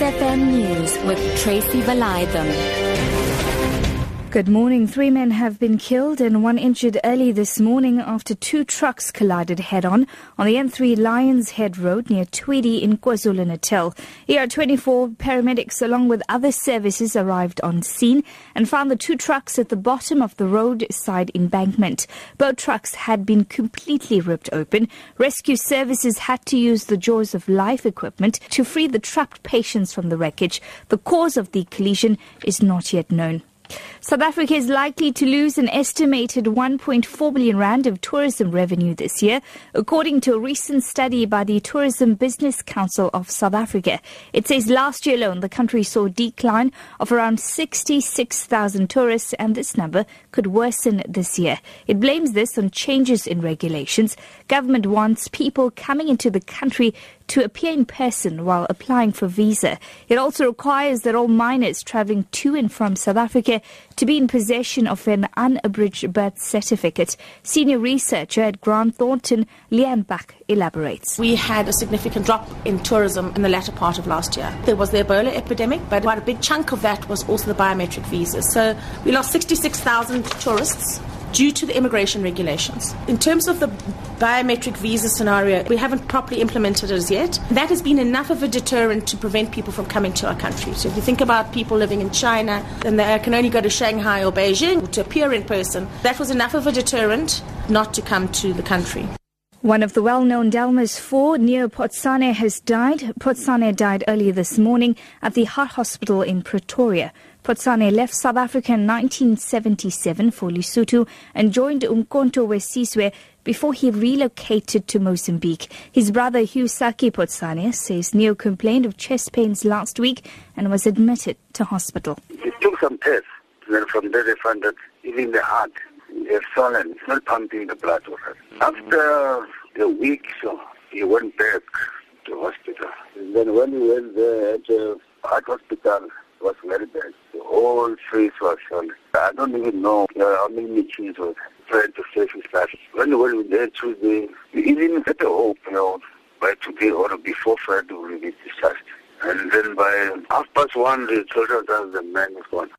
FM News with Tracy Valaydham. Good morning. Three men have been killed and one injured early this morning after two trucks collided head-on on the N3 Lions Head Road near Tweedie in KwaZulu-Natal. ER24 paramedics along with other services arrived on scene and found the two trucks at the bottom of the roadside embankment. Both trucks had been completely ripped open. Rescue services had to use the jaws of life equipment to free the trapped patients from the wreckage. The cause of the collision is not yet known. South Africa is likely to lose an estimated 1.4 billion rand of tourism revenue this year, according to a recent study by the Tourism Business Council of South Africa. It says last year alone the country saw a decline of around 66,000 tourists and this number could worsen this year. It blames this on changes in regulations. Government wants people coming into the country to appear in person while applying for visa. It also requires that all minors travelling to and from South Africa to be in possession of an unabridged birth certificate. Senior researcher at Grant Thornton, Leanne Buck, elaborates. We had a significant drop in tourism in the latter part of last year. There was the Ebola epidemic, but quite a big chunk of that was also the biometric visas. So we lost 66,000 tourists due to the immigration regulations. In terms of the biometric visa scenario, we haven't properly implemented it as yet. That has been enough of a deterrent to prevent people from coming to our country. So if you think about people living in China, then they can only go to Shanghai or Beijing to appear in person. That was enough of a deterrent not to come to the country. One of the well-known Delmas 4, Neo Potsane, has died. Potsane died earlier this morning at the Heart Hospital in Pretoria. Potsane left South Africa in 1977 for Lesotho and joined Umkhonto weSizwe before he relocated to Mozambique. His brother Hugh Saki Potsane says Neo complained of chest pains last week and was admitted to hospital. He took some tests, and from there they found that even the heart is swollen, it's not pumping the blood over. After a week, so he went back to hospital. And then when he went there at the heart hospital, it was very bad. The whole face was swollen. I don't even know uh, how many machines were trying to save his life. When we went there Tuesday, we even had a hope, you know, by today or before Friday we will be discharged. And then by half past one, they told us that the man is gone.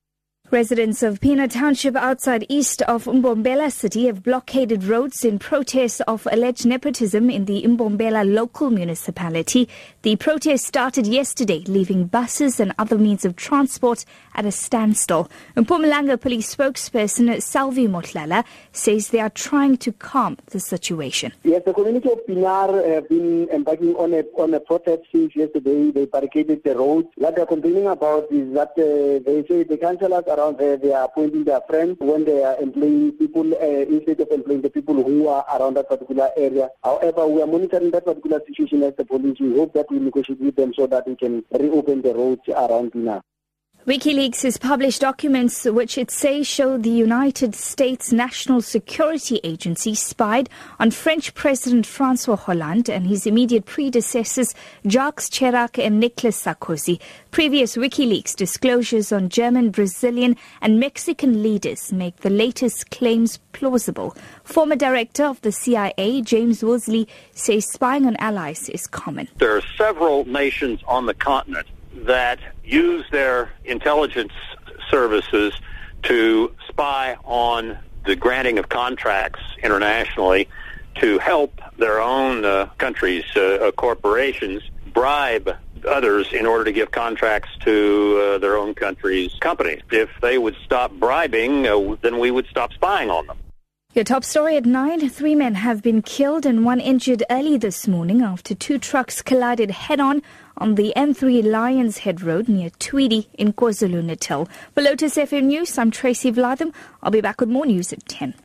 Residents of Pienaar Township outside east of Mbombela city have blockaded roads in protest of alleged nepotism in the Mbombela local municipality. The protest started yesterday, leaving buses and other means of transport at a standstill. Mpumalanga police spokesperson Selvy Mohlala says they are trying to calm the situation. Yes, the community of Pienaar have been embarking on a, on a protest since yesterday. They barricaded the roads. What they're complaining about is that uh, they say the councillors are around there, they are appointing their friends when they are employing people uh, instead of employing the people who are around that particular area. However, we are monitoring that particular situation as the police. We hope that we negotiate with them so that we can reopen the roads around Pienaar. WikiLeaks has published documents which it says show the United States National Security Agency spied on French President Francois Hollande and his immediate predecessors Jacques Chirac and Nicolas Sarkozy. Previous WikiLeaks disclosures on German, Brazilian and Mexican leaders make the latest claims plausible. Former director of the CIA, James Woolsey, says spying on allies is common. There are several nations on the continent that use their intelligence services to spy on the granting of contracts internationally to help their own uh, countries' uh, corporations bribe others in order to give contracts to uh, their own country's companies. If they would stop bribing, uh, then we would stop spying on them. Your top story at 9. Three men have been killed and one injured early this morning after two trucks collided head on on the N3 Lions Head Road near Tweedie in KwaZulu Natal. For Lotus FM News, I'm Tracy Valaydham. I'll be back with more news at 10.